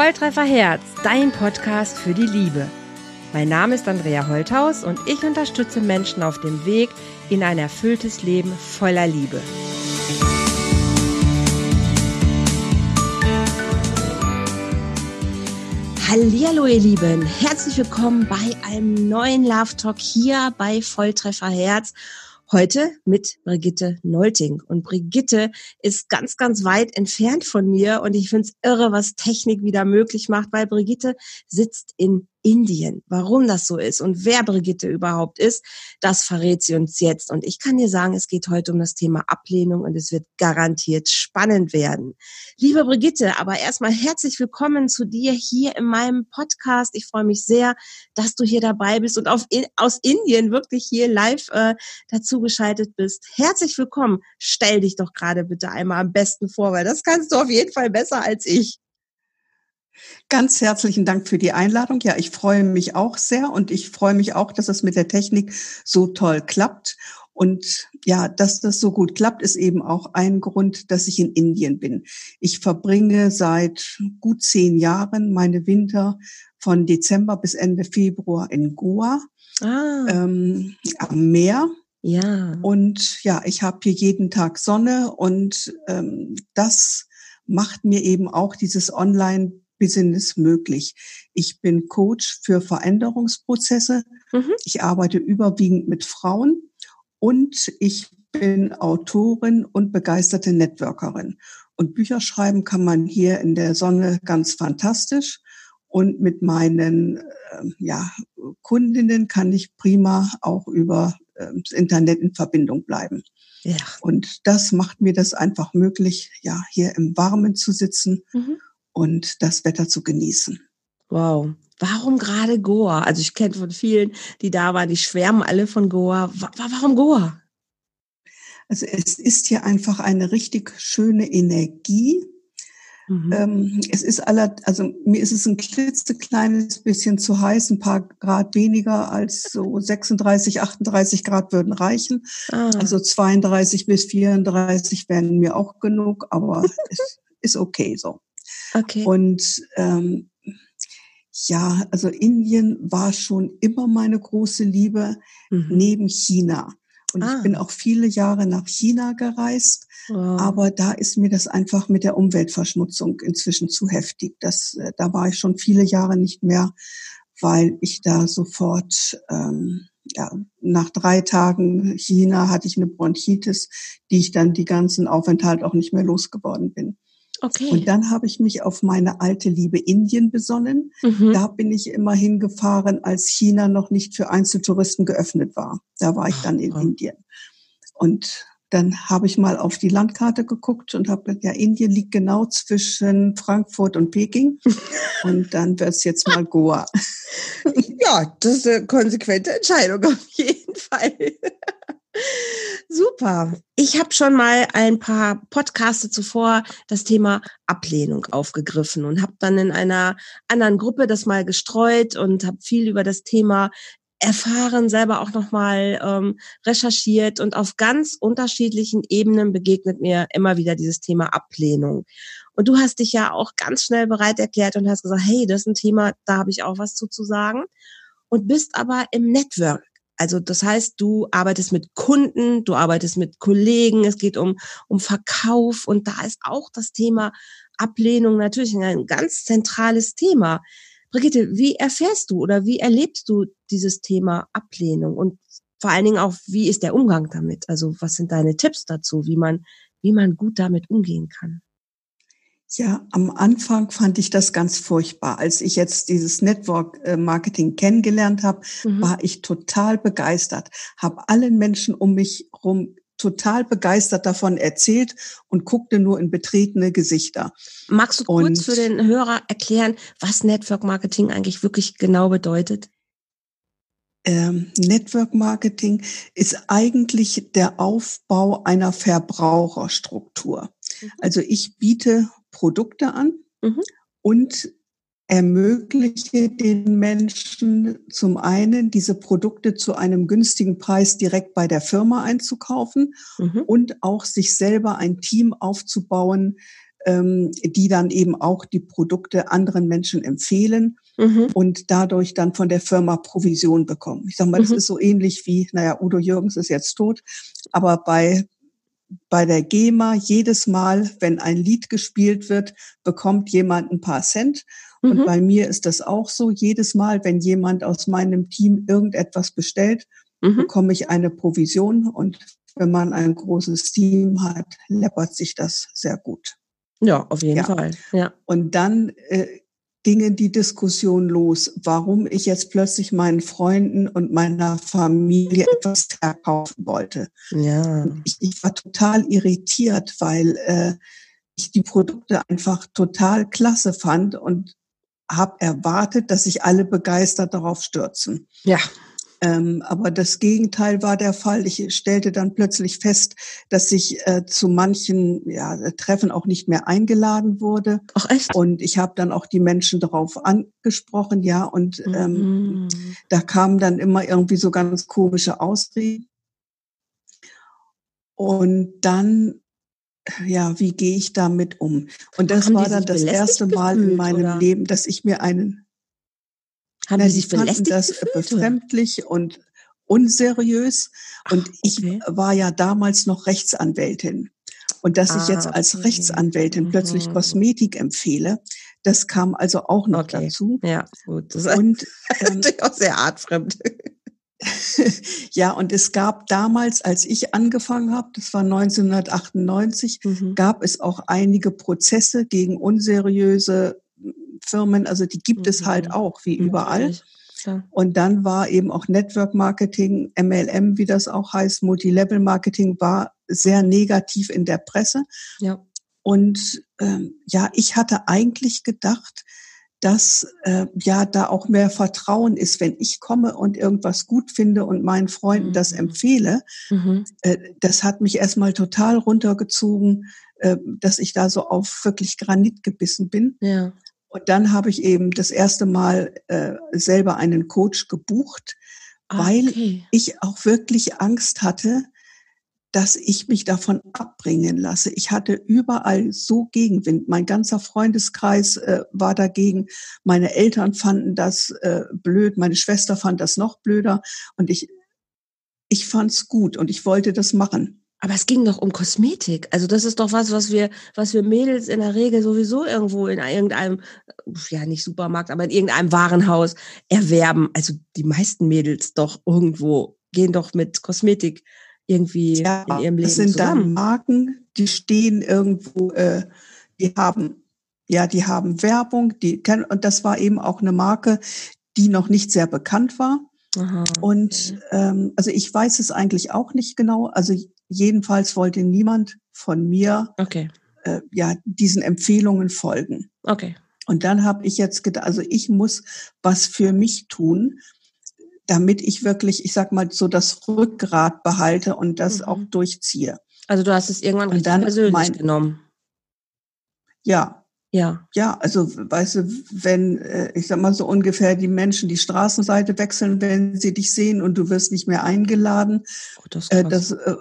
Volltreffer Herz, dein Podcast für die Liebe. Mein Name ist Andrea Holthaus und ich unterstütze Menschen auf dem Weg in ein erfülltes Leben voller Liebe. Hallihallo ihr Lieben, herzlich willkommen bei einem neuen Love Talk hier bei Volltreffer Herz. Heute mit Brigitte Nolting. Und Brigitte ist ganz, ganz weit entfernt von mir und ich finde es irre, was Technik wieder möglich macht, weil Brigitte sitzt in Indien. Warum das so ist und wer Brigitte überhaupt ist, das verrät sie uns jetzt. Und ich kann dir sagen, es geht heute um das Thema Ablehnung und es wird garantiert spannend werden. Liebe Brigitte, aber erstmal herzlich willkommen zu dir hier in meinem Podcast. Ich freue mich sehr, dass du hier dabei bist und auf, aus Indien wirklich hier live äh, dazu geschaltet bist. Herzlich willkommen. Stell dich doch gerade bitte einmal am besten vor, weil das kannst du auf jeden Fall besser als ich. Ganz herzlichen Dank für die Einladung. Ja, ich freue mich auch sehr und ich freue mich auch, dass es mit der Technik so toll klappt. Und ja, dass das so gut klappt, ist eben auch ein Grund, dass ich in Indien bin. Ich verbringe seit gut zehn Jahren meine Winter von Dezember bis Ende Februar in Goa ah. ähm, am Meer. Ja. Und ja, ich habe hier jeden Tag Sonne und ähm, das macht mir eben auch dieses Online Business möglich. Ich bin Coach für Veränderungsprozesse. Mhm. Ich arbeite überwiegend mit Frauen und ich bin Autorin und begeisterte Networkerin. Und Bücher schreiben kann man hier in der Sonne ganz fantastisch. Und mit meinen äh, ja, Kundinnen kann ich prima auch über äh, das Internet in Verbindung bleiben. Ja. Und das macht mir das einfach möglich, ja, hier im Warmen zu sitzen mhm und das Wetter zu genießen. Wow. Warum gerade Goa? Also ich kenne von vielen, die da waren, die schwärmen alle von Goa. Warum Goa? Also es ist hier einfach eine richtig schöne Energie. Mhm. Ähm, es ist aller, also mir ist es ein klitzekleines bisschen zu heiß, ein paar Grad weniger als so 36, 38 Grad würden reichen. Ah. Also 32 bis 34 wären mir auch genug, aber es ist okay so. Okay. Und ähm, ja, also Indien war schon immer meine große Liebe mhm. neben China. Und ah. ich bin auch viele Jahre nach China gereist, wow. aber da ist mir das einfach mit der Umweltverschmutzung inzwischen zu heftig. Das, äh, da war ich schon viele Jahre nicht mehr, weil ich da sofort, ähm, ja, nach drei Tagen China hatte ich eine Bronchitis, die ich dann die ganzen Aufenthalt auch nicht mehr losgeworden bin. Okay. Und dann habe ich mich auf meine alte Liebe Indien besonnen. Mhm. Da bin ich immer hingefahren, als China noch nicht für Einzeltouristen geöffnet war. Da war ich dann in oh. Indien. Und dann habe ich mal auf die Landkarte geguckt und habe gesagt, ja, Indien liegt genau zwischen Frankfurt und Peking. Und dann wird es jetzt mal Goa. Ja, das ist eine konsequente Entscheidung auf jeden Fall. Super. Ich habe schon mal ein paar Podcaste zuvor das Thema Ablehnung aufgegriffen und habe dann in einer anderen Gruppe das mal gestreut und habe viel über das Thema erfahren, selber auch nochmal ähm, recherchiert und auf ganz unterschiedlichen Ebenen begegnet mir immer wieder dieses Thema Ablehnung. Und du hast dich ja auch ganz schnell bereit erklärt und hast gesagt, hey, das ist ein Thema, da habe ich auch was zu, zu sagen. Und bist aber im Network also das heißt, du arbeitest mit Kunden, du arbeitest mit Kollegen, es geht um, um Verkauf und da ist auch das Thema Ablehnung natürlich ein ganz zentrales Thema. Brigitte, wie erfährst du oder wie erlebst du dieses Thema Ablehnung und vor allen Dingen auch, wie ist der Umgang damit? Also was sind deine Tipps dazu, wie man, wie man gut damit umgehen kann? Ja, am Anfang fand ich das ganz furchtbar. Als ich jetzt dieses Network äh, Marketing kennengelernt habe, mhm. war ich total begeistert, habe allen Menschen um mich rum total begeistert davon erzählt und guckte nur in betretene Gesichter. Magst du kurz und, für den Hörer erklären, was Network Marketing eigentlich wirklich genau bedeutet? Ähm, Network Marketing ist eigentlich der Aufbau einer Verbraucherstruktur. Mhm. Also ich biete Produkte an mhm. und ermögliche den Menschen zum einen, diese Produkte zu einem günstigen Preis direkt bei der Firma einzukaufen mhm. und auch sich selber ein Team aufzubauen, ähm, die dann eben auch die Produkte anderen Menschen empfehlen mhm. und dadurch dann von der Firma Provision bekommen. Ich sage mal, mhm. das ist so ähnlich wie, naja, Udo Jürgens ist jetzt tot, aber bei bei der GEMA jedes Mal, wenn ein Lied gespielt wird, bekommt jemand ein paar Cent. Und mhm. bei mir ist das auch so. Jedes Mal, wenn jemand aus meinem Team irgendetwas bestellt, mhm. bekomme ich eine Provision. Und wenn man ein großes Team hat, läppert sich das sehr gut. Ja, auf jeden ja. Fall. Ja. Und dann äh, gingen die Diskussion los, warum ich jetzt plötzlich meinen Freunden und meiner Familie etwas verkaufen wollte. Ja. Ich, ich, war total irritiert, weil äh, ich die Produkte einfach total klasse fand und habe erwartet, dass sich alle begeistert darauf stürzen. Ja. Ähm, aber das Gegenteil war der Fall. Ich stellte dann plötzlich fest, dass ich äh, zu manchen ja, Treffen auch nicht mehr eingeladen wurde. Ach echt? Und ich habe dann auch die Menschen darauf angesprochen, ja. Und ähm, mhm. da kamen dann immer irgendwie so ganz komische Ausreden. Und dann ja, wie gehe ich damit um? Und das war dann das erste Mal in meinem oder? Leben, dass ich mir einen haben Sie sich belästigt das gefühlt, befremdlich oder? und unseriös. Und Ach, okay. ich war ja damals noch Rechtsanwältin. Und dass ah, ich jetzt als okay. Rechtsanwältin mhm. plötzlich Kosmetik empfehle, das kam also auch noch okay. dazu. Ja, gut. Das und ähm, natürlich auch sehr artfremd. ja, und es gab damals, als ich angefangen habe, das war 1998, mhm. gab es auch einige Prozesse gegen unseriöse Firmen, also die gibt es halt mhm. auch, wie überall. Ja. Und dann war eben auch Network Marketing, MLM, wie das auch heißt, Multilevel Marketing, war sehr negativ in der Presse. Ja. Und ähm, ja, ich hatte eigentlich gedacht, dass äh, ja da auch mehr Vertrauen ist, wenn ich komme und irgendwas gut finde und meinen Freunden mhm. das empfehle. Mhm. Äh, das hat mich erstmal total runtergezogen, äh, dass ich da so auf wirklich Granit gebissen bin. Ja. Und dann habe ich eben das erste Mal äh, selber einen Coach gebucht, ah, weil okay. ich auch wirklich Angst hatte, dass ich mich davon abbringen lasse. Ich hatte überall so Gegenwind. Mein ganzer Freundeskreis äh, war dagegen. Meine Eltern fanden das äh, blöd. Meine Schwester fand das noch blöder. Und ich, ich fand's gut und ich wollte das machen. Aber es ging doch um Kosmetik. Also das ist doch was, was wir, was wir Mädels in der Regel sowieso irgendwo in irgendeinem, ja nicht Supermarkt, aber in irgendeinem Warenhaus erwerben. Also die meisten Mädels doch irgendwo gehen doch mit Kosmetik irgendwie ja, in ihrem Leben das sind zusammen. dann Marken, die stehen irgendwo, äh, die haben, ja, die haben Werbung, die kennen, und das war eben auch eine Marke, die noch nicht sehr bekannt war. Aha, und ähm, also ich weiß es eigentlich auch nicht genau. Also Jedenfalls wollte niemand von mir okay. äh, ja diesen Empfehlungen folgen. Okay. Und dann habe ich jetzt gedacht, also ich muss was für mich tun, damit ich wirklich, ich sag mal, so das Rückgrat behalte und das mhm. auch durchziehe. Also du hast es irgendwann und dann persönlich mein, genommen. Ja. Ja. Ja, also weißt du, wenn, äh, ich sag mal so ungefähr die Menschen die Straßenseite wechseln, wenn sie dich sehen und du wirst nicht mehr eingeladen, oh, das, äh, das äh,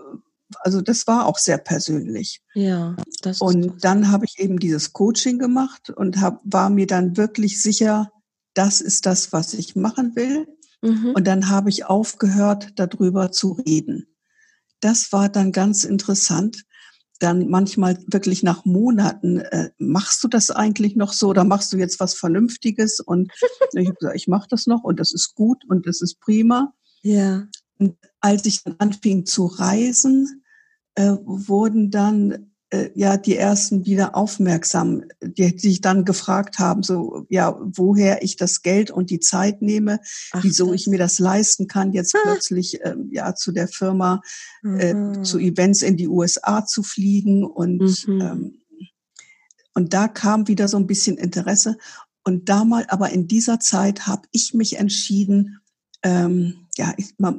also das war auch sehr persönlich. Ja. Das und dann habe ich eben dieses Coaching gemacht und hab, war mir dann wirklich sicher, das ist das, was ich machen will. Mhm. Und dann habe ich aufgehört, darüber zu reden. Das war dann ganz interessant. Dann manchmal wirklich nach Monaten, äh, machst du das eigentlich noch so oder machst du jetzt was Vernünftiges? Und ich habe gesagt, ich mache das noch und das ist gut und das ist prima. Ja. Und als ich dann anfing zu reisen, äh, wurden dann äh, ja die ersten wieder aufmerksam, die sich dann gefragt haben, so ja, woher ich das Geld und die Zeit nehme, Ach, wieso ich mir das leisten kann, jetzt ah. plötzlich äh, ja zu der Firma äh, mhm. zu Events in die USA zu fliegen und mhm. ähm, und da kam wieder so ein bisschen Interesse. Und damals, aber in dieser Zeit habe ich mich entschieden, ähm, ja,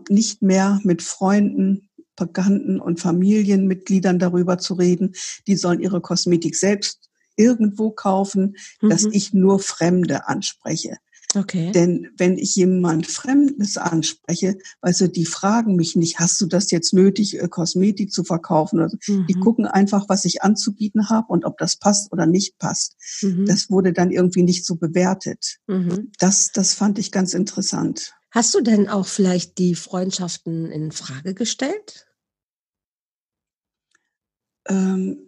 nicht mehr mit Freunden, Bekannten und Familienmitgliedern darüber zu reden. Die sollen ihre Kosmetik selbst irgendwo kaufen, mhm. dass ich nur Fremde anspreche. Okay. Denn wenn ich jemand Fremdes anspreche, du, die fragen mich nicht, hast du das jetzt nötig, äh, Kosmetik zu verkaufen? Also mhm. Die gucken einfach, was ich anzubieten habe und ob das passt oder nicht passt. Mhm. Das wurde dann irgendwie nicht so bewertet. Mhm. Das, das fand ich ganz interessant. Hast du denn auch vielleicht die Freundschaften in Frage gestellt? Ähm,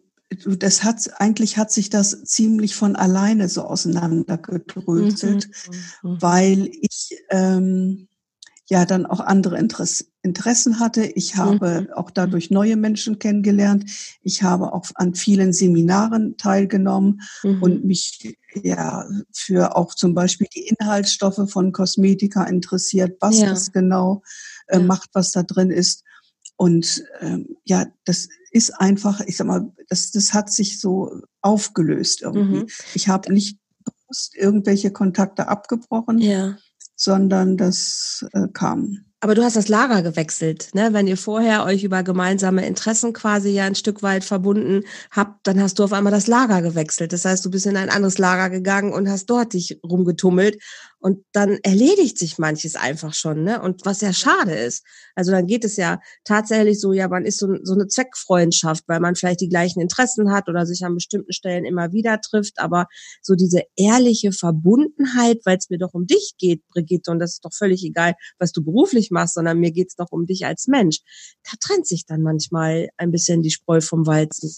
das hat eigentlich hat sich das ziemlich von alleine so auseinandergedröselt, mhm, mhm. weil ich ähm, ja dann auch andere Interess Interessen hatte. Ich habe mhm. auch dadurch neue Menschen kennengelernt. Ich habe auch an vielen Seminaren teilgenommen mhm. und mich ja für auch zum Beispiel die Inhaltsstoffe von Kosmetika interessiert, was ja. das genau äh, macht, was da drin ist. Und ähm, ja, das ist einfach, ich sag mal, das, das hat sich so aufgelöst irgendwie. Mhm. Ich habe nicht bewusst irgendwelche Kontakte abgebrochen, ja. sondern das äh, kam. Aber du hast das Lager gewechselt, ne? Wenn ihr vorher euch über gemeinsame Interessen quasi ja ein Stück weit verbunden habt, dann hast du auf einmal das Lager gewechselt. Das heißt, du bist in ein anderes Lager gegangen und hast dort dich rumgetummelt und dann erledigt sich manches einfach schon, ne? Und was ja schade ist. Also dann geht es ja tatsächlich so, ja, man ist so, so eine Zweckfreundschaft, weil man vielleicht die gleichen Interessen hat oder sich an bestimmten Stellen immer wieder trifft. Aber so diese ehrliche Verbundenheit, weil es mir doch um dich geht, Brigitte, und das ist doch völlig egal, was du beruflich machst, sondern mir geht's doch um dich als Mensch. Da trennt sich dann manchmal ein bisschen die Spreu vom Weizen.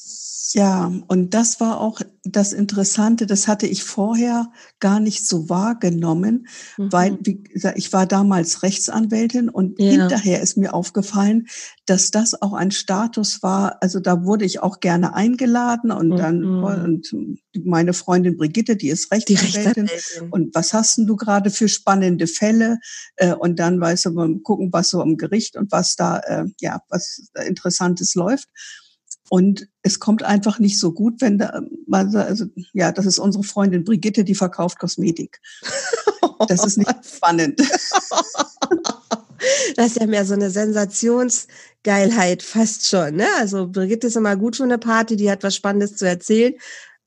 Ja, und das war auch das Interessante, das hatte ich vorher gar nicht so wahrgenommen sein, mhm. weil wie gesagt, ich war damals Rechtsanwältin und ja. hinterher ist mir aufgefallen, dass das auch ein Status war. Also da wurde ich auch gerne eingeladen und mhm. dann und meine Freundin Brigitte, die ist Rechtsanwältin. Die Rechtsanwältin. Und was hast denn du gerade für spannende Fälle? Äh, und dann weißt du, mal gucken, was so am Gericht und was da äh, ja was Interessantes läuft. Und es kommt einfach nicht so gut, wenn da, also, ja, das ist unsere Freundin Brigitte, die verkauft Kosmetik. Das ist nicht spannend. Das ist ja mehr so eine Sensationsgeilheit fast schon. Ne? Also Brigitte ist immer gut für eine Party, die hat was Spannendes zu erzählen.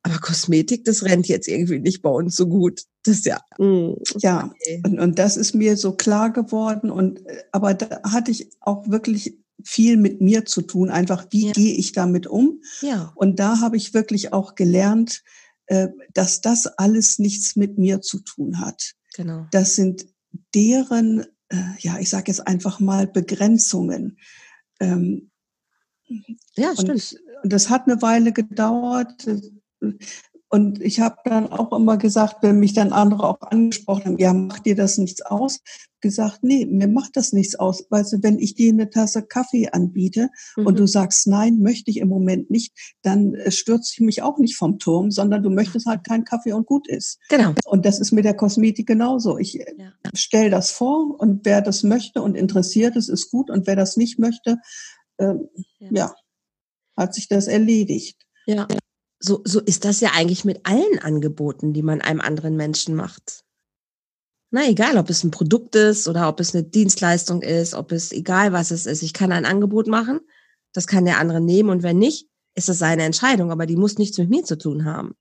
Aber Kosmetik, das rennt jetzt irgendwie nicht bei uns so gut. Das ist ja. Mm, ja, okay. und, und das ist mir so klar geworden. Und aber da hatte ich auch wirklich viel mit mir zu tun. Einfach, wie ja. gehe ich damit um? Ja. Und da habe ich wirklich auch gelernt, äh, dass das alles nichts mit mir zu tun hat. Genau. Das sind deren, äh, ja, ich sage jetzt einfach mal Begrenzungen. Ähm, ja, stimmt. Und, und das hat eine Weile gedauert. Und ich habe dann auch immer gesagt, wenn mich dann andere auch angesprochen haben, ja, macht dir das nichts aus? Gesagt, nee, mir macht das nichts aus. Weißt du, wenn ich dir eine Tasse Kaffee anbiete mhm. und du sagst, nein, möchte ich im Moment nicht, dann äh, stürze ich mich auch nicht vom Turm, sondern du möchtest halt keinen Kaffee und gut ist. Genau. Und das ist mit der Kosmetik genauso. Ich äh, ja. stelle das vor und wer das möchte und interessiert ist, ist gut. Und wer das nicht möchte, äh, ja. ja, hat sich das erledigt. Ja so, so ist das ja eigentlich mit allen Angeboten, die man einem anderen Menschen macht. Na, egal, ob es ein Produkt ist oder ob es eine Dienstleistung ist, ob es egal was es ist. Ich kann ein Angebot machen, das kann der andere nehmen und wenn nicht, ist das seine Entscheidung, aber die muss nichts mit mir zu tun haben.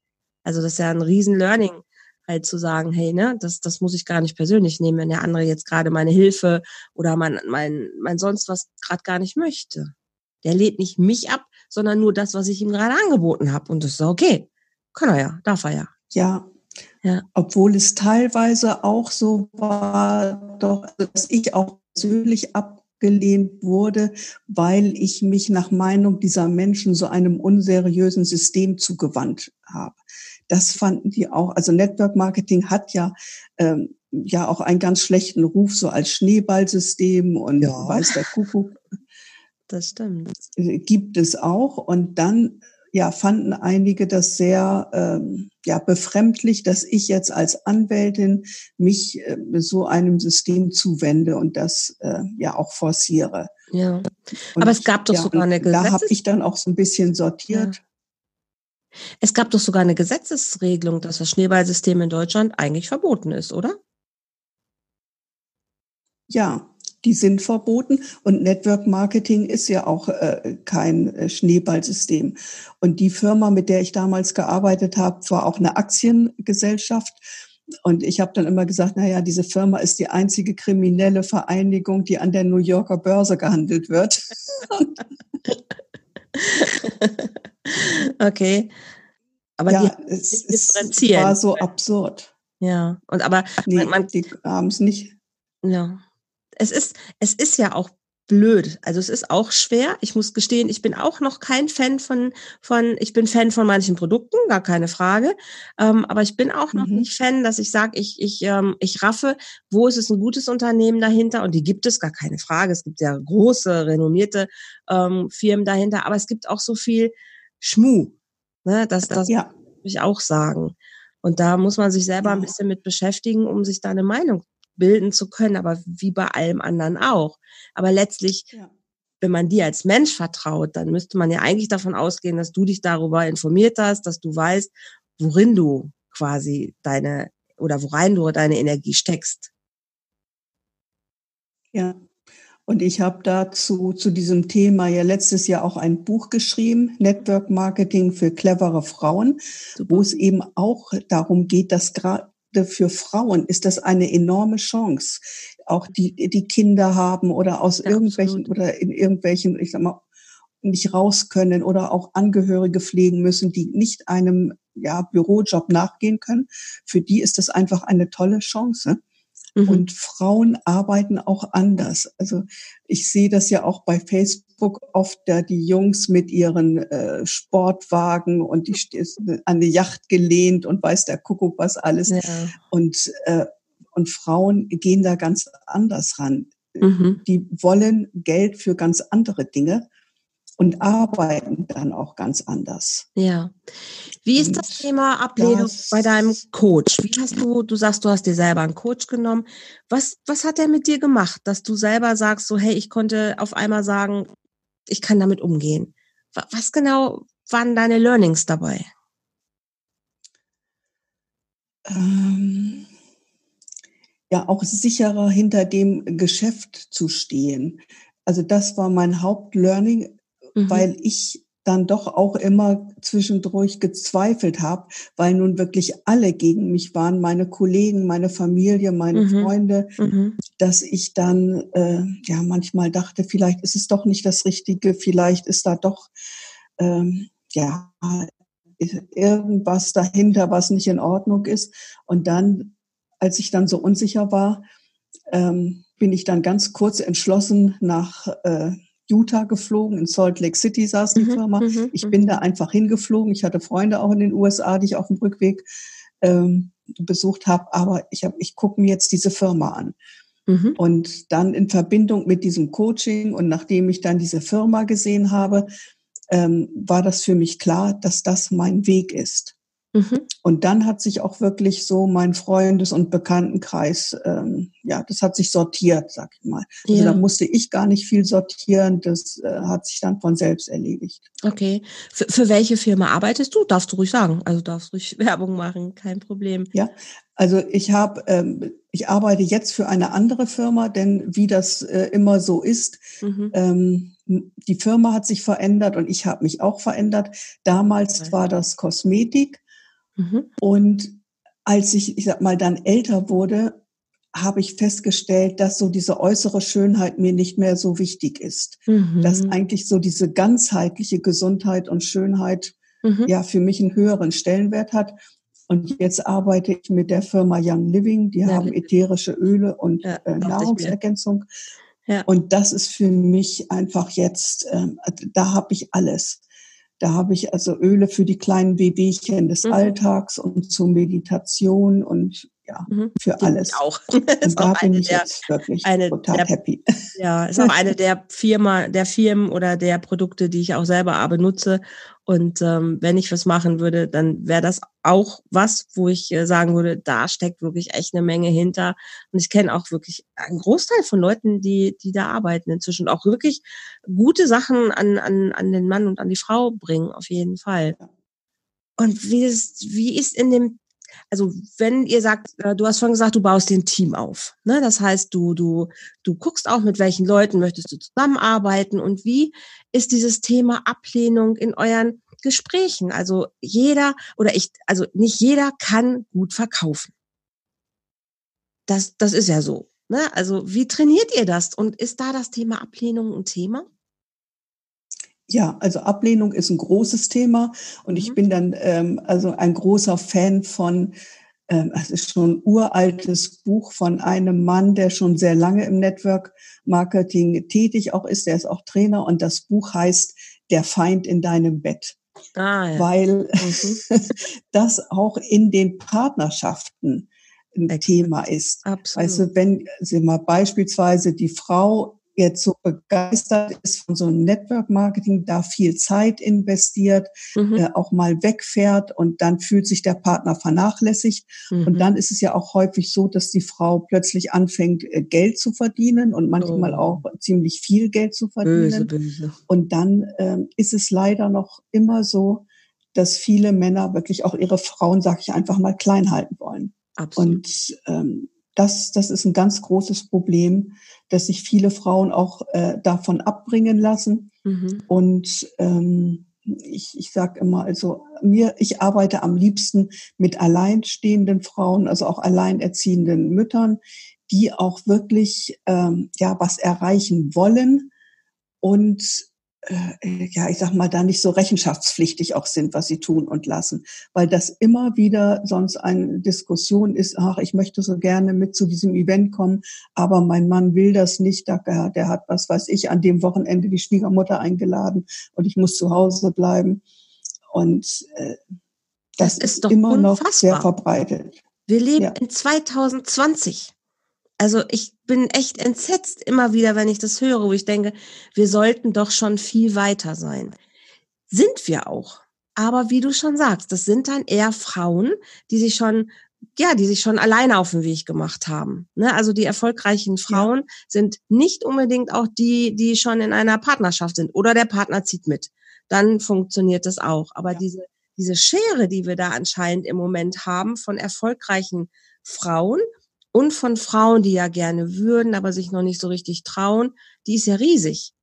Also das ist ja ein riesen Learning, halt zu sagen, hey, ne, das, das muss ich gar nicht persönlich nehmen, wenn der andere jetzt gerade meine Hilfe oder mein, mein, mein sonst was gerade gar nicht möchte. Der lädt nicht mich ab, sondern nur das, was ich ihm gerade angeboten habe. Und das ist okay. Kann er ja, darf er ja. Ja. ja. Obwohl es teilweise auch so war, doch, dass ich auch persönlich abgelehnt wurde, weil ich mich nach Meinung dieser Menschen so einem unseriösen System zugewandt habe. Das fanden die auch. Also Network Marketing hat ja ähm, ja auch einen ganz schlechten Ruf so als Schneeballsystem und ja. weiß der Kuckuck das stimmt. Äh, gibt es auch. Und dann ja, fanden einige das sehr ähm, ja, befremdlich, dass ich jetzt als Anwältin mich äh, so einem System zuwende und das äh, ja auch forciere. Ja, und, aber es gab doch ja, sogar eine Gesetzes... Da habe ich dann auch so ein bisschen sortiert. Ja. Es gab doch sogar eine Gesetzesregelung, dass das Schneeballsystem in Deutschland eigentlich verboten ist, oder? Ja, die sind verboten. Und Network Marketing ist ja auch äh, kein äh, Schneeballsystem. Und die Firma, mit der ich damals gearbeitet habe, war auch eine Aktiengesellschaft. Und ich habe dann immer gesagt, naja, diese Firma ist die einzige kriminelle Vereinigung, die an der New Yorker Börse gehandelt wird. okay. Aber ja, die, es, es war so absurd. Ja, und aber nee, man, man die haben es nicht. Ja. Es ist, es ist ja auch blöd. Also es ist auch schwer. Ich muss gestehen, ich bin auch noch kein Fan von, von ich bin Fan von manchen Produkten, gar keine Frage. Ähm, aber ich bin auch noch mhm. nicht Fan, dass ich sage, ich, ich, ähm, ich raffe, wo ist es ein gutes Unternehmen dahinter? Und die gibt es, gar keine Frage. Es gibt ja große, renommierte ähm, Firmen dahinter, aber es gibt auch so viel Schmu. Ne? Das, das ja. muss ich auch sagen. Und da muss man sich selber ein bisschen mit beschäftigen, um sich da eine Meinung bilden zu können, aber wie bei allem anderen auch. Aber letztlich, ja. wenn man dir als Mensch vertraut, dann müsste man ja eigentlich davon ausgehen, dass du dich darüber informiert hast, dass du weißt, worin du quasi deine oder worein du deine Energie steckst. Ja. Und ich habe dazu zu diesem Thema ja letztes Jahr auch ein Buch geschrieben, Network Marketing für clevere Frauen, wo es eben auch darum geht, dass gerade für Frauen ist das eine enorme Chance. Auch die, die Kinder haben oder aus ja, irgendwelchen absolut. oder in irgendwelchen, ich sag mal, nicht raus können oder auch Angehörige pflegen müssen, die nicht einem ja, Bürojob nachgehen können. Für die ist das einfach eine tolle Chance. Mhm. Und Frauen arbeiten auch anders. Also ich sehe das ja auch bei Facebook oft, da die Jungs mit ihren äh, Sportwagen und die an eine Yacht gelehnt und weiß der Kuckuck was alles. Ja. Und, äh, und Frauen gehen da ganz anders ran. Mhm. Die wollen Geld für ganz andere Dinge und arbeiten dann auch ganz anders. Ja. Wie ist und das Thema Ablehnung das bei deinem Coach? Wie hast du, du sagst, du hast dir selber einen Coach genommen. Was, was hat er mit dir gemacht, dass du selber sagst, so, hey, ich konnte auf einmal sagen, ich kann damit umgehen? Was genau waren deine Learnings dabei? Ähm, ja, auch sicherer hinter dem Geschäft zu stehen. Also das war mein Hauptlearning mhm. weil ich dann doch auch immer zwischendurch gezweifelt habe, weil nun wirklich alle gegen mich waren, meine Kollegen, meine Familie, meine mhm. Freunde, mhm. dass ich dann äh, ja manchmal dachte, vielleicht ist es doch nicht das Richtige, vielleicht ist da doch ähm, ja irgendwas dahinter, was nicht in Ordnung ist. Und dann, als ich dann so unsicher war, ähm, bin ich dann ganz kurz entschlossen nach äh, Utah geflogen, in Salt Lake City saß die mhm, Firma. Mhm, ich mhm. bin da einfach hingeflogen. Ich hatte Freunde auch in den USA, die ich auf dem Rückweg ähm, besucht habe, aber ich, hab, ich gucke mir jetzt diese Firma an. Mhm. Und dann in Verbindung mit diesem Coaching und nachdem ich dann diese Firma gesehen habe, ähm, war das für mich klar, dass das mein Weg ist. Mhm. Und dann hat sich auch wirklich so mein Freundes- und Bekanntenkreis, ähm, ja, das hat sich sortiert, sag ich mal. Also ja. da musste ich gar nicht viel sortieren, das äh, hat sich dann von selbst erledigt. Okay. Für, für welche Firma arbeitest du? Darfst du ruhig sagen. Also darfst ruhig Werbung machen, kein Problem. Ja, also ich habe, ähm, ich arbeite jetzt für eine andere Firma, denn wie das äh, immer so ist, mhm. ähm, die Firma hat sich verändert und ich habe mich auch verändert. Damals okay. war das Kosmetik Mhm. Und als ich, ich sag mal, dann älter wurde, habe ich festgestellt, dass so diese äußere Schönheit mir nicht mehr so wichtig ist. Mhm. Dass eigentlich so diese ganzheitliche Gesundheit und Schönheit mhm. ja für mich einen höheren Stellenwert hat. Und jetzt arbeite ich mit der Firma Young Living. Die ja. haben ätherische Öle und ja, äh, Nahrungsergänzung. Ja. Und das ist für mich einfach jetzt, äh, da habe ich alles. Da habe ich also Öle für die kleinen Wehwehchen des mhm. Alltags und zur Meditation und ja, mhm. für alles. Auch. Und da bin ich der, jetzt wirklich total der, happy. Ja, ist auch eine der Firma, der Firmen oder der Produkte, die ich auch selber benutze und ähm, wenn ich was machen würde, dann wäre das auch was, wo ich äh, sagen würde, da steckt wirklich echt eine Menge hinter. Und ich kenne auch wirklich einen Großteil von Leuten, die, die da arbeiten inzwischen auch wirklich gute Sachen an, an, an den Mann und an die Frau bringen, auf jeden Fall. Und wie ist, wie ist in dem also wenn ihr sagt, äh, du hast schon gesagt, du baust den Team auf. Ne? Das heißt, du, du, du guckst auch, mit welchen Leuten möchtest du zusammenarbeiten und wie ist dieses Thema Ablehnung in euren Gesprächen? Also jeder oder ich, also nicht jeder kann gut verkaufen. das, das ist ja so. Ne? Also wie trainiert ihr das? Und ist da das Thema Ablehnung ein Thema? Ja, also Ablehnung ist ein großes Thema und mhm. ich bin dann ähm, also ein großer Fan von, ähm, es ist schon ein uraltes Buch von einem Mann, der schon sehr lange im Network Marketing tätig auch ist, der ist auch Trainer und das Buch heißt Der Feind in deinem Bett. Ah, ja. Weil mhm. das auch in den Partnerschaften ein. Thema ist. Absolut. Also wenn Sie mal beispielsweise die Frau jetzt so begeistert ist von so einem Network Marketing, da viel Zeit investiert, mhm. äh, auch mal wegfährt und dann fühlt sich der Partner vernachlässigt. Mhm. Und dann ist es ja auch häufig so, dass die Frau plötzlich anfängt, äh, Geld zu verdienen und manchmal oh. auch ziemlich viel Geld zu verdienen. Böse, böse. Und dann ähm, ist es leider noch immer so, dass viele Männer wirklich auch ihre Frauen, sag ich einfach mal, klein halten wollen. Absolut. Und ähm, das, das ist ein ganz großes Problem, dass sich viele Frauen auch äh, davon abbringen lassen. Mhm. Und ähm, ich, ich sage immer, also mir, ich arbeite am liebsten mit alleinstehenden Frauen, also auch alleinerziehenden Müttern, die auch wirklich ähm, ja was erreichen wollen und äh, ja, ich sag mal, da nicht so rechenschaftspflichtig auch sind, was sie tun und lassen, weil das immer wieder sonst eine Diskussion ist, ach, ich möchte so gerne mit zu diesem Event kommen, aber mein Mann will das nicht, der, der hat, was weiß ich, an dem Wochenende die Schwiegermutter eingeladen und ich muss zu Hause bleiben und äh, das, das ist, ist immer unfassbar. noch sehr verbreitet. Wir leben ja. in 2020. Also ich bin echt entsetzt immer wieder, wenn ich das höre, wo ich denke, wir sollten doch schon viel weiter sein. Sind wir auch. Aber wie du schon sagst, das sind dann eher Frauen, die sich schon, ja, die sich schon alleine auf den Weg gemacht haben. Ne? Also die erfolgreichen Frauen ja. sind nicht unbedingt auch die, die schon in einer Partnerschaft sind oder der Partner zieht mit. Dann funktioniert das auch. Aber ja. diese, diese Schere, die wir da anscheinend im Moment haben von erfolgreichen Frauen und von Frauen, die ja gerne würden, aber sich noch nicht so richtig trauen, die ist ja riesig.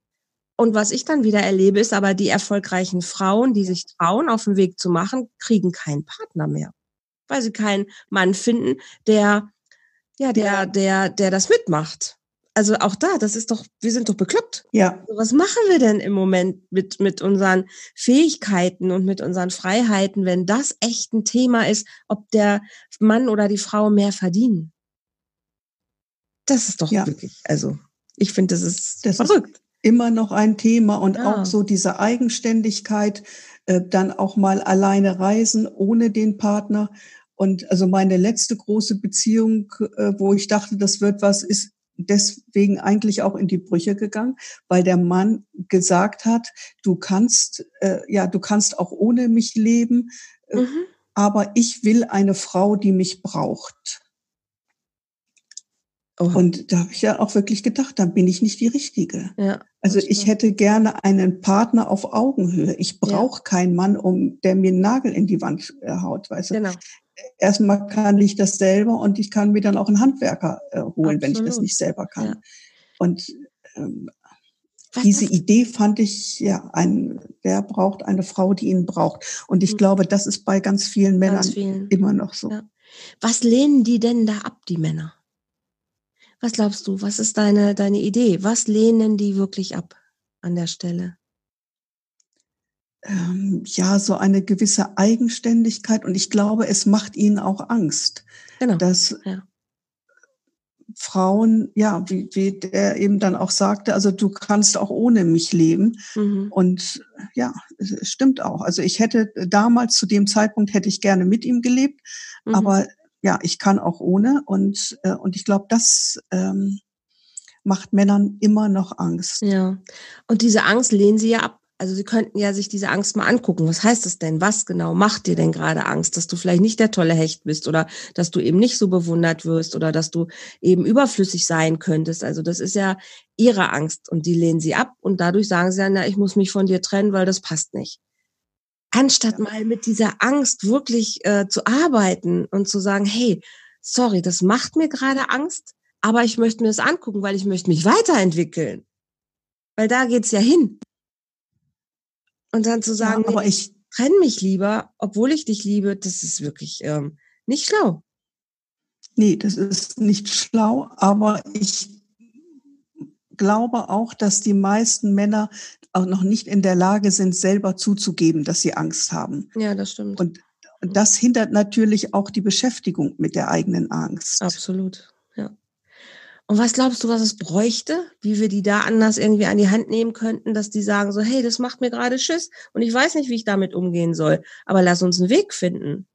Und was ich dann wieder erlebe, ist aber die erfolgreichen Frauen, die sich trauen, auf den Weg zu machen, kriegen keinen Partner mehr, weil sie keinen Mann finden, der, ja, der, der, der das mitmacht. Also auch da, das ist doch, wir sind doch bekloppt. Ja. Also was machen wir denn im Moment mit, mit unseren Fähigkeiten und mit unseren Freiheiten, wenn das echt ein Thema ist, ob der Mann oder die Frau mehr verdienen? Das ist doch ja. wirklich, also ich finde, das ist das verrückt. Ist immer noch ein Thema und ja. auch so diese Eigenständigkeit, äh, dann auch mal alleine reisen ohne den Partner. Und also meine letzte große Beziehung, äh, wo ich dachte, das wird was, ist deswegen eigentlich auch in die Brüche gegangen, weil der Mann gesagt hat, du kannst, äh, ja, du kannst auch ohne mich leben, äh, mhm. aber ich will eine Frau, die mich braucht. Oh. Und da habe ich ja auch wirklich gedacht, dann bin ich nicht die Richtige. Ja, also ich hätte gerne einen Partner auf Augenhöhe. Ich brauche ja. keinen Mann, um der mir einen Nagel in die Wand äh, haut, weißt du. Genau. Erstmal kann ich das selber und ich kann mir dann auch einen Handwerker äh, holen, Absolut. wenn ich das nicht selber kann. Ja. Und ähm, diese Idee fand ich, ja, ein, wer braucht eine Frau, die ihn braucht. Und ich mhm. glaube, das ist bei ganz vielen Männern ganz vielen. immer noch so. Was lehnen die denn da ab, die Männer? Was glaubst du? Was ist deine, deine Idee? Was lehnen die wirklich ab an der Stelle? Ähm, ja, so eine gewisse Eigenständigkeit und ich glaube, es macht ihnen auch Angst, genau. dass ja. Frauen, ja, wie, wie der eben dann auch sagte, also du kannst auch ohne mich leben. Mhm. Und ja, es stimmt auch. Also ich hätte damals zu dem Zeitpunkt hätte ich gerne mit ihm gelebt, mhm. aber ja, ich kann auch ohne. Und, äh, und ich glaube, das ähm, macht Männern immer noch Angst. Ja. Und diese Angst lehnen sie ja ab. Also Sie könnten ja sich diese Angst mal angucken. Was heißt das denn? Was genau macht dir denn gerade Angst? Dass du vielleicht nicht der tolle Hecht bist oder dass du eben nicht so bewundert wirst oder dass du eben überflüssig sein könntest. Also das ist ja ihre Angst und die lehnen sie ab und dadurch sagen sie dann, na, ich muss mich von dir trennen, weil das passt nicht anstatt mal mit dieser Angst wirklich äh, zu arbeiten und zu sagen, hey, sorry, das macht mir gerade Angst, aber ich möchte mir das angucken, weil ich möchte mich weiterentwickeln. Weil da geht's ja hin. Und dann zu sagen, ja, aber nee, ich trenne mich lieber, obwohl ich dich liebe, das ist wirklich ähm, nicht schlau. Nee, das ist nicht schlau, aber ich glaube auch, dass die meisten Männer auch noch nicht in der Lage sind, selber zuzugeben, dass sie Angst haben. Ja, das stimmt. Und das hindert natürlich auch die Beschäftigung mit der eigenen Angst. Absolut, ja. Und was glaubst du, was es bräuchte, wie wir die da anders irgendwie an die Hand nehmen könnten, dass die sagen so, hey, das macht mir gerade Schiss und ich weiß nicht, wie ich damit umgehen soll, aber lass uns einen Weg finden.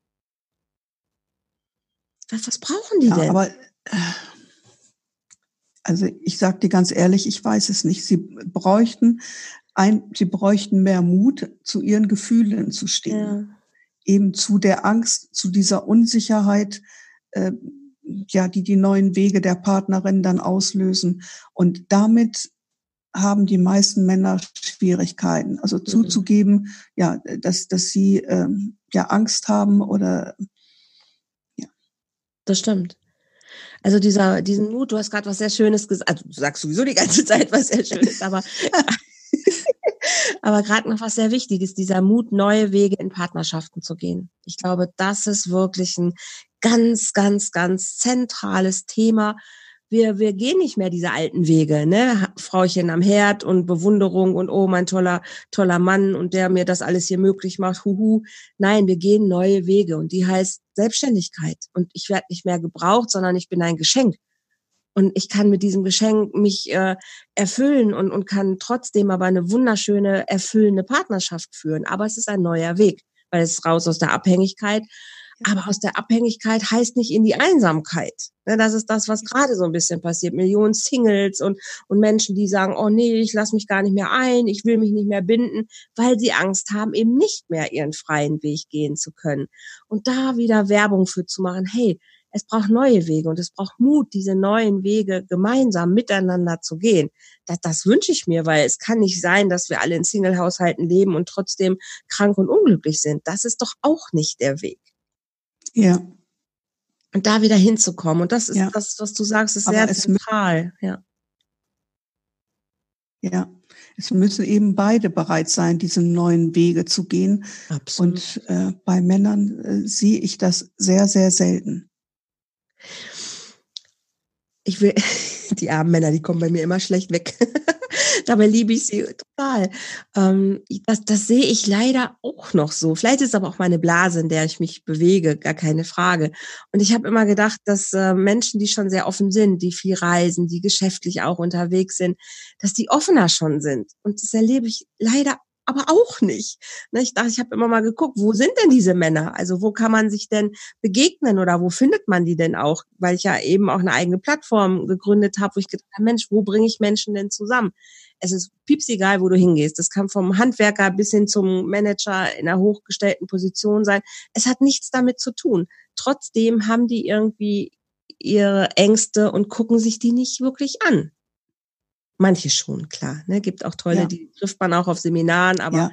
Was, was brauchen die ja, denn? Aber, also ich sage dir ganz ehrlich, ich weiß es nicht. Sie bräuchten ein, sie bräuchten mehr Mut, zu ihren Gefühlen zu stehen. Ja. Eben zu der Angst, zu dieser Unsicherheit, äh, ja, die die neuen Wege der Partnerin dann auslösen. Und damit haben die meisten Männer Schwierigkeiten. Also mhm. zuzugeben, ja, dass, dass sie äh, ja Angst haben oder ja. Das stimmt. Also dieser, diesen Mut, du hast gerade was sehr Schönes gesagt, also du sagst sowieso die ganze Zeit was sehr Schönes, aber Aber gerade noch was sehr Wichtiges, dieser Mut, neue Wege in Partnerschaften zu gehen. Ich glaube, das ist wirklich ein ganz, ganz, ganz zentrales Thema. Wir, wir gehen nicht mehr diese alten Wege, ne? Frauchen am Herd und Bewunderung und oh, mein toller, toller Mann und der mir das alles hier möglich macht, huhu. Nein, wir gehen neue Wege und die heißt Selbstständigkeit. Und ich werde nicht mehr gebraucht, sondern ich bin ein Geschenk. Und ich kann mit diesem Geschenk mich äh, erfüllen und, und kann trotzdem aber eine wunderschöne, erfüllende Partnerschaft führen. Aber es ist ein neuer Weg, weil es ist raus aus der Abhängigkeit. Aber aus der Abhängigkeit heißt nicht in die Einsamkeit. Ne, das ist das, was gerade so ein bisschen passiert. Millionen Singles und, und Menschen, die sagen, oh nee, ich lasse mich gar nicht mehr ein, ich will mich nicht mehr binden, weil sie Angst haben, eben nicht mehr ihren freien Weg gehen zu können. Und da wieder Werbung für zu machen, hey, es braucht neue Wege und es braucht Mut, diese neuen Wege gemeinsam miteinander zu gehen. Das, das wünsche ich mir, weil es kann nicht sein, dass wir alle in Single-Haushalten leben und trotzdem krank und unglücklich sind. Das ist doch auch nicht der Weg. Ja. Und da wieder hinzukommen. Und das ist ja. das, was du sagst, ist Aber sehr zentral. Ja. Ja, es müssen eben beide bereit sein, diese neuen Wege zu gehen. Absolut. Und äh, bei Männern äh, sehe ich das sehr, sehr selten ich will, die armen Männer, die kommen bei mir immer schlecht weg. Dabei liebe ich sie total. Ähm, das, das sehe ich leider auch noch so. Vielleicht ist aber auch meine Blase, in der ich mich bewege, gar keine Frage. Und ich habe immer gedacht, dass äh, Menschen, die schon sehr offen sind, die viel reisen, die geschäftlich auch unterwegs sind, dass die offener schon sind. Und das erlebe ich leider aber auch nicht. Ne, ich dachte, ich habe immer mal geguckt, wo sind denn diese Männer? Also wo kann man sich denn begegnen oder wo findet man die denn auch? Weil ich ja eben auch eine eigene Plattform gegründet habe, wo ich gedacht habe, Mensch, wo bringe ich Menschen denn zusammen? Es ist pips egal, wo du hingehst. Das kann vom Handwerker bis hin zum Manager in einer hochgestellten Position sein. Es hat nichts damit zu tun. Trotzdem haben die irgendwie ihre Ängste und gucken sich die nicht wirklich an. Manche schon, klar. Ne? Gibt auch tolle, ja. die trifft man auch auf Seminaren, aber ja.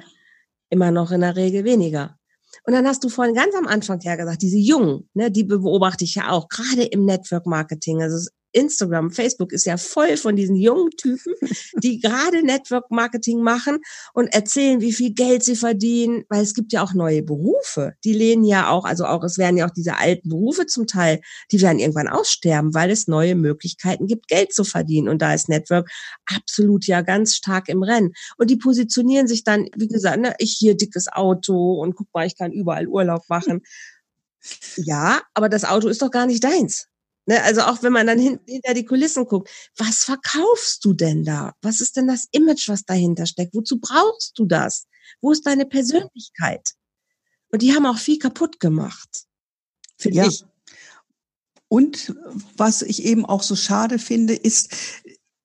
immer noch in der Regel weniger. Und dann hast du vorhin ganz am Anfang ja gesagt, diese Jungen, ne, die beobachte ich ja auch, gerade im Network Marketing. Also Instagram, Facebook ist ja voll von diesen jungen Typen, die gerade Network Marketing machen und erzählen, wie viel Geld sie verdienen, weil es gibt ja auch neue Berufe. Die lehnen ja auch, also auch, es werden ja auch diese alten Berufe zum Teil, die werden irgendwann aussterben, weil es neue Möglichkeiten gibt, Geld zu verdienen. Und da ist Network absolut ja ganz stark im Rennen. Und die positionieren sich dann, wie gesagt, ne, ich hier dickes Auto und guck mal, ich kann überall Urlaub machen. Ja, aber das Auto ist doch gar nicht deins. Ne, also auch wenn man dann hin, hinter die Kulissen guckt, was verkaufst du denn da? Was ist denn das Image, was dahinter steckt? Wozu brauchst du das? Wo ist deine Persönlichkeit? Und die haben auch viel kaputt gemacht. Finde ja. ich. Und was ich eben auch so schade finde, ist,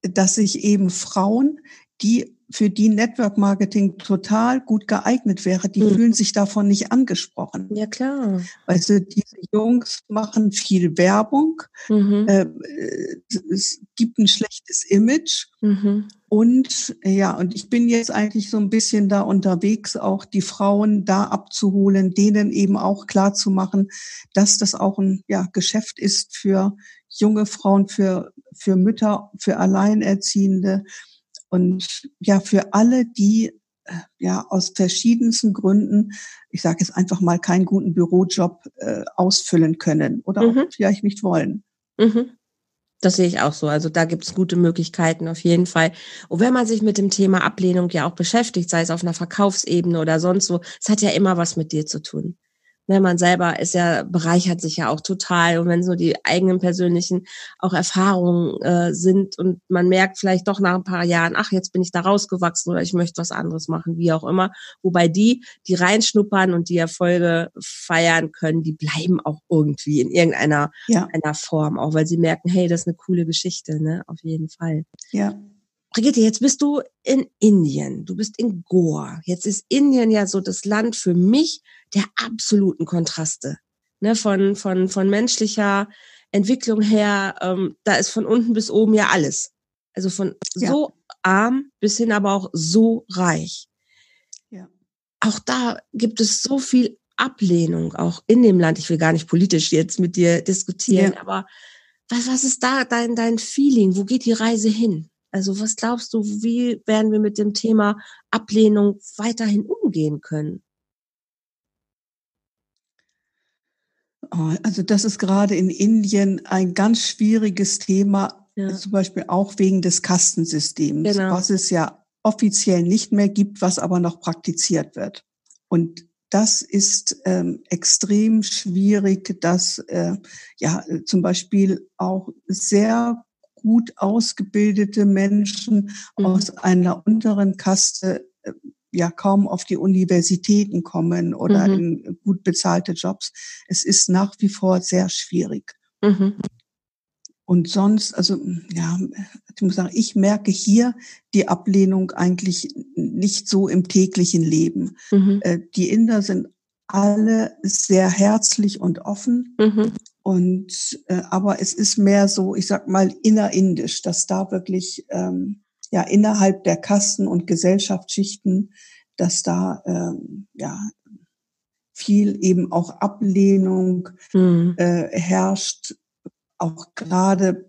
dass sich eben Frauen, die für die Network Marketing total gut geeignet wäre, die mhm. fühlen sich davon nicht angesprochen. Ja, klar. Also diese Jungs machen viel Werbung, mhm. äh, es gibt ein schlechtes Image mhm. und ja, und ich bin jetzt eigentlich so ein bisschen da unterwegs, auch die Frauen da abzuholen, denen eben auch klar zu machen, dass das auch ein ja, Geschäft ist für junge Frauen, für, für Mütter, für Alleinerziehende, und ja, für alle, die äh, ja aus verschiedensten Gründen, ich sage jetzt einfach mal, keinen guten Bürojob äh, ausfüllen können oder mhm. vielleicht nicht wollen. Mhm. Das sehe ich auch so. Also da gibt es gute Möglichkeiten auf jeden Fall. Und wenn man sich mit dem Thema Ablehnung ja auch beschäftigt, sei es auf einer Verkaufsebene oder sonst wo, es hat ja immer was mit dir zu tun ne, man selber ist ja, bereichert sich ja auch total. Und wenn so die eigenen persönlichen auch Erfahrungen äh, sind und man merkt vielleicht doch nach ein paar Jahren, ach, jetzt bin ich da rausgewachsen oder ich möchte was anderes machen, wie auch immer. Wobei die, die reinschnuppern und die Erfolge feiern können, die bleiben auch irgendwie in irgendeiner ja. einer Form, auch weil sie merken, hey, das ist eine coole Geschichte, ne, auf jeden Fall. Ja. Brigitte, jetzt bist du in Indien, du bist in Goa. Jetzt ist Indien ja so das Land für mich der absoluten Kontraste. Ne, von, von, von menschlicher Entwicklung her, ähm, da ist von unten bis oben ja alles. Also von ja. so arm bis hin aber auch so reich. Ja. Auch da gibt es so viel Ablehnung, auch in dem Land. Ich will gar nicht politisch jetzt mit dir diskutieren, ja. aber was, was ist da dein, dein Feeling? Wo geht die Reise hin? Also was glaubst du, wie werden wir mit dem Thema Ablehnung weiterhin umgehen können? Oh, also das ist gerade in Indien ein ganz schwieriges Thema, ja. zum Beispiel auch wegen des Kastensystems, genau. was es ja offiziell nicht mehr gibt, was aber noch praktiziert wird. Und das ist ähm, extrem schwierig, dass äh, ja zum Beispiel auch sehr gut ausgebildete Menschen mhm. aus einer unteren Kaste äh, ja kaum auf die Universitäten kommen oder mhm. in gut bezahlte Jobs. Es ist nach wie vor sehr schwierig. Mhm. Und sonst, also ja, ich muss sagen, ich merke hier die Ablehnung eigentlich nicht so im täglichen Leben. Mhm. Äh, die Inder sind alle sehr herzlich und offen. Mhm. Und äh, aber es ist mehr so, ich sag mal, innerindisch, dass da wirklich ähm, ja innerhalb der Kasten und Gesellschaftsschichten, dass da ähm, ja viel eben auch Ablehnung mhm. äh, herrscht, auch gerade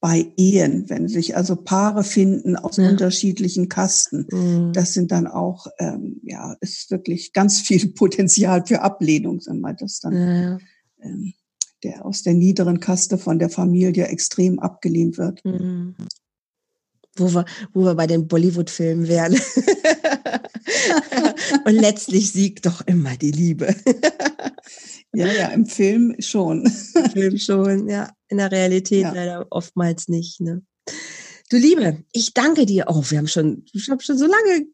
bei Ehen, wenn sich also Paare finden aus ja. unterschiedlichen Kasten, mhm. das sind dann auch, ähm, ja, ist wirklich ganz viel Potenzial für Ablehnung, wenn man das dann, ja. ähm, der aus der niederen Kaste von der Familie extrem abgelehnt wird. Mhm. Wo wir, wo wir bei den Bollywood-Filmen wären. Und letztlich siegt doch immer die Liebe. Ja, ja, im Film schon. Im Film schon, ja. In der Realität ja. leider oftmals nicht. Ne? Du Liebe, ich danke dir. Oh, wir haben schon, ich habe schon so lange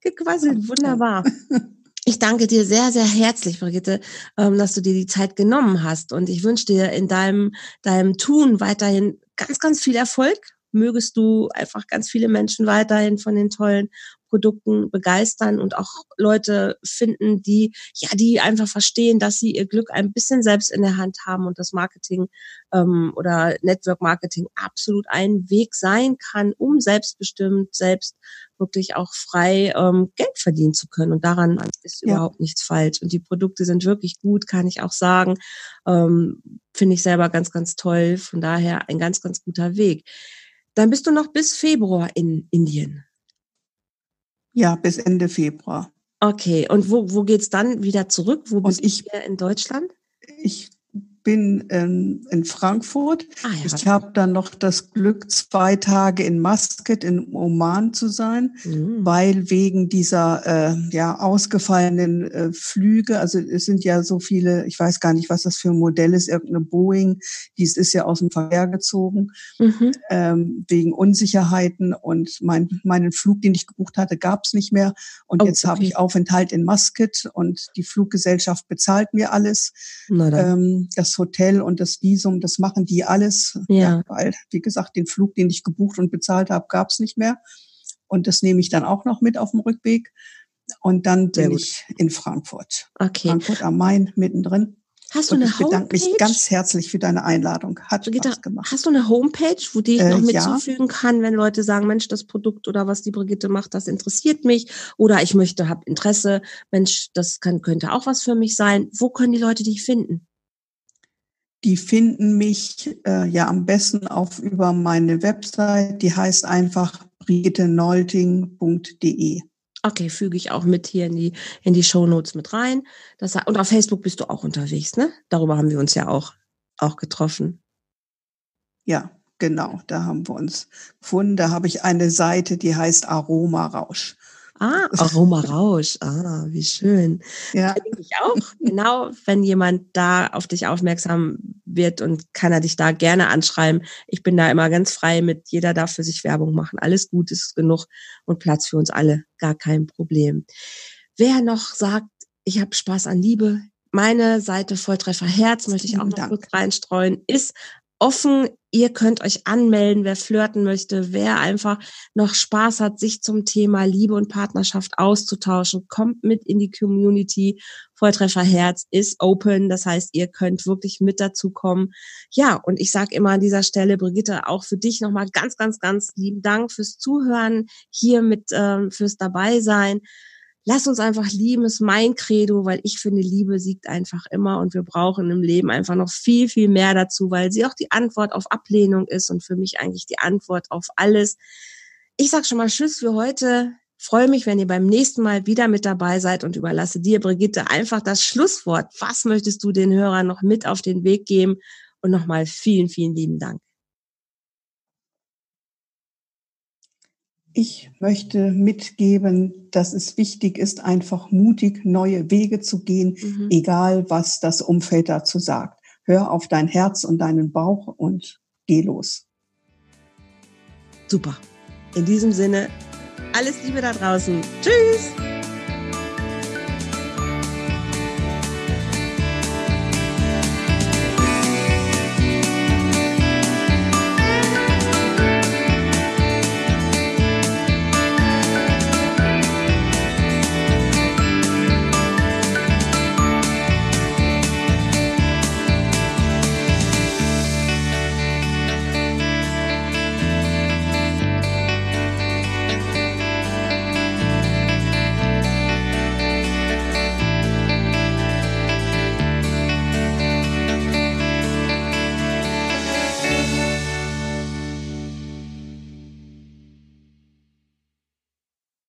gequasselt. Wunderbar. Ich danke dir sehr, sehr herzlich, Brigitte, ähm, dass du dir die Zeit genommen hast. Und ich wünsche dir in deinem, deinem Tun weiterhin ganz, ganz viel Erfolg mögest du einfach ganz viele Menschen weiterhin von den tollen Produkten begeistern und auch Leute finden, die, ja, die einfach verstehen, dass sie ihr Glück ein bisschen selbst in der Hand haben und das Marketing ähm, oder Network Marketing absolut ein Weg sein kann, um selbstbestimmt, selbst wirklich auch frei ähm, Geld verdienen zu können. Und daran ist ja. überhaupt nichts falsch. Und die Produkte sind wirklich gut, kann ich auch sagen. Ähm, Finde ich selber ganz, ganz toll. Von daher ein ganz, ganz guter Weg. Dann bist du noch bis Februar in Indien. Ja, bis Ende Februar. Okay, und wo, wo geht's dann wieder zurück? Wo bist ich, du in Deutschland? Ich bin ähm, in Frankfurt. Ah, ja. Ich habe dann noch das Glück, zwei Tage in Muscat in Oman zu sein, mhm. weil wegen dieser äh, ja ausgefallenen äh, Flüge, also es sind ja so viele, ich weiß gar nicht, was das für ein Modell ist, irgendeine Boeing, dies ist ja aus dem Verkehr gezogen, mhm. ähm, wegen Unsicherheiten und mein, meinen Flug, den ich gebucht hatte, gab es nicht mehr. Und oh, jetzt okay. habe ich Aufenthalt in Muscat und die Fluggesellschaft bezahlt mir alles. Ähm, das das Hotel und das Visum, das machen die alles. Ja. ja weil, wie gesagt, den Flug, den ich gebucht und bezahlt habe, gab es nicht mehr. Und das nehme ich dann auch noch mit auf dem Rückweg. Und dann bin ich in Frankfurt. Okay. Frankfurt am Main, mittendrin. Hast du eine Homepage? ich bedanke mich ganz herzlich für deine Einladung. Hat Brigitte, Spaß gemacht. Hast du eine Homepage, wo die ich noch äh, mitzufügen ja. kann, wenn Leute sagen, Mensch, das Produkt oder was die Brigitte macht, das interessiert mich oder ich möchte, habe Interesse, Mensch, das kann, könnte auch was für mich sein. Wo können die Leute dich finden? Die finden mich äh, ja am besten auf über meine Website. Die heißt einfach brigittenolting.de. Okay, füge ich auch mit hier in die, in die Show Notes mit rein. Das, und auf Facebook bist du auch unterwegs, ne? Darüber haben wir uns ja auch, auch getroffen. Ja, genau. Da haben wir uns gefunden. Da habe ich eine Seite, die heißt Aroma Rausch. Ah, Aroma Rausch. Ah, wie schön. Ja. Ich auch. Genau, wenn jemand da auf dich aufmerksam wird und kann er dich da gerne anschreiben. Ich bin da immer ganz frei mit jeder darf für sich Werbung machen. Alles gut ist genug und Platz für uns alle. Gar kein Problem. Wer noch sagt, ich habe Spaß an Liebe, meine Seite Volltreffer Herz möchte ich auch noch Dank. kurz reinstreuen, ist offen. Ihr könnt euch anmelden, wer flirten möchte, wer einfach noch Spaß hat, sich zum Thema Liebe und Partnerschaft auszutauschen. Kommt mit in die Community. Volltreffer Herz ist open. Das heißt, ihr könnt wirklich mit dazu kommen. Ja, und ich sage immer an dieser Stelle, Brigitte, auch für dich nochmal ganz, ganz, ganz lieben Dank fürs Zuhören, hier mit ähm, fürs Dabeisein lass uns einfach lieben, ist mein Credo, weil ich finde, Liebe siegt einfach immer und wir brauchen im Leben einfach noch viel, viel mehr dazu, weil sie auch die Antwort auf Ablehnung ist und für mich eigentlich die Antwort auf alles. Ich sag schon mal Tschüss für heute. Freue mich, wenn ihr beim nächsten Mal wieder mit dabei seid und überlasse dir, Brigitte, einfach das Schlusswort. Was möchtest du den Hörern noch mit auf den Weg geben? Und nochmal vielen, vielen lieben Dank. Ich möchte mitgeben, dass es wichtig ist, einfach mutig neue Wege zu gehen, mhm. egal was das Umfeld dazu sagt. Hör auf dein Herz und deinen Bauch und geh los. Super. In diesem Sinne, alles Liebe da draußen. Tschüss.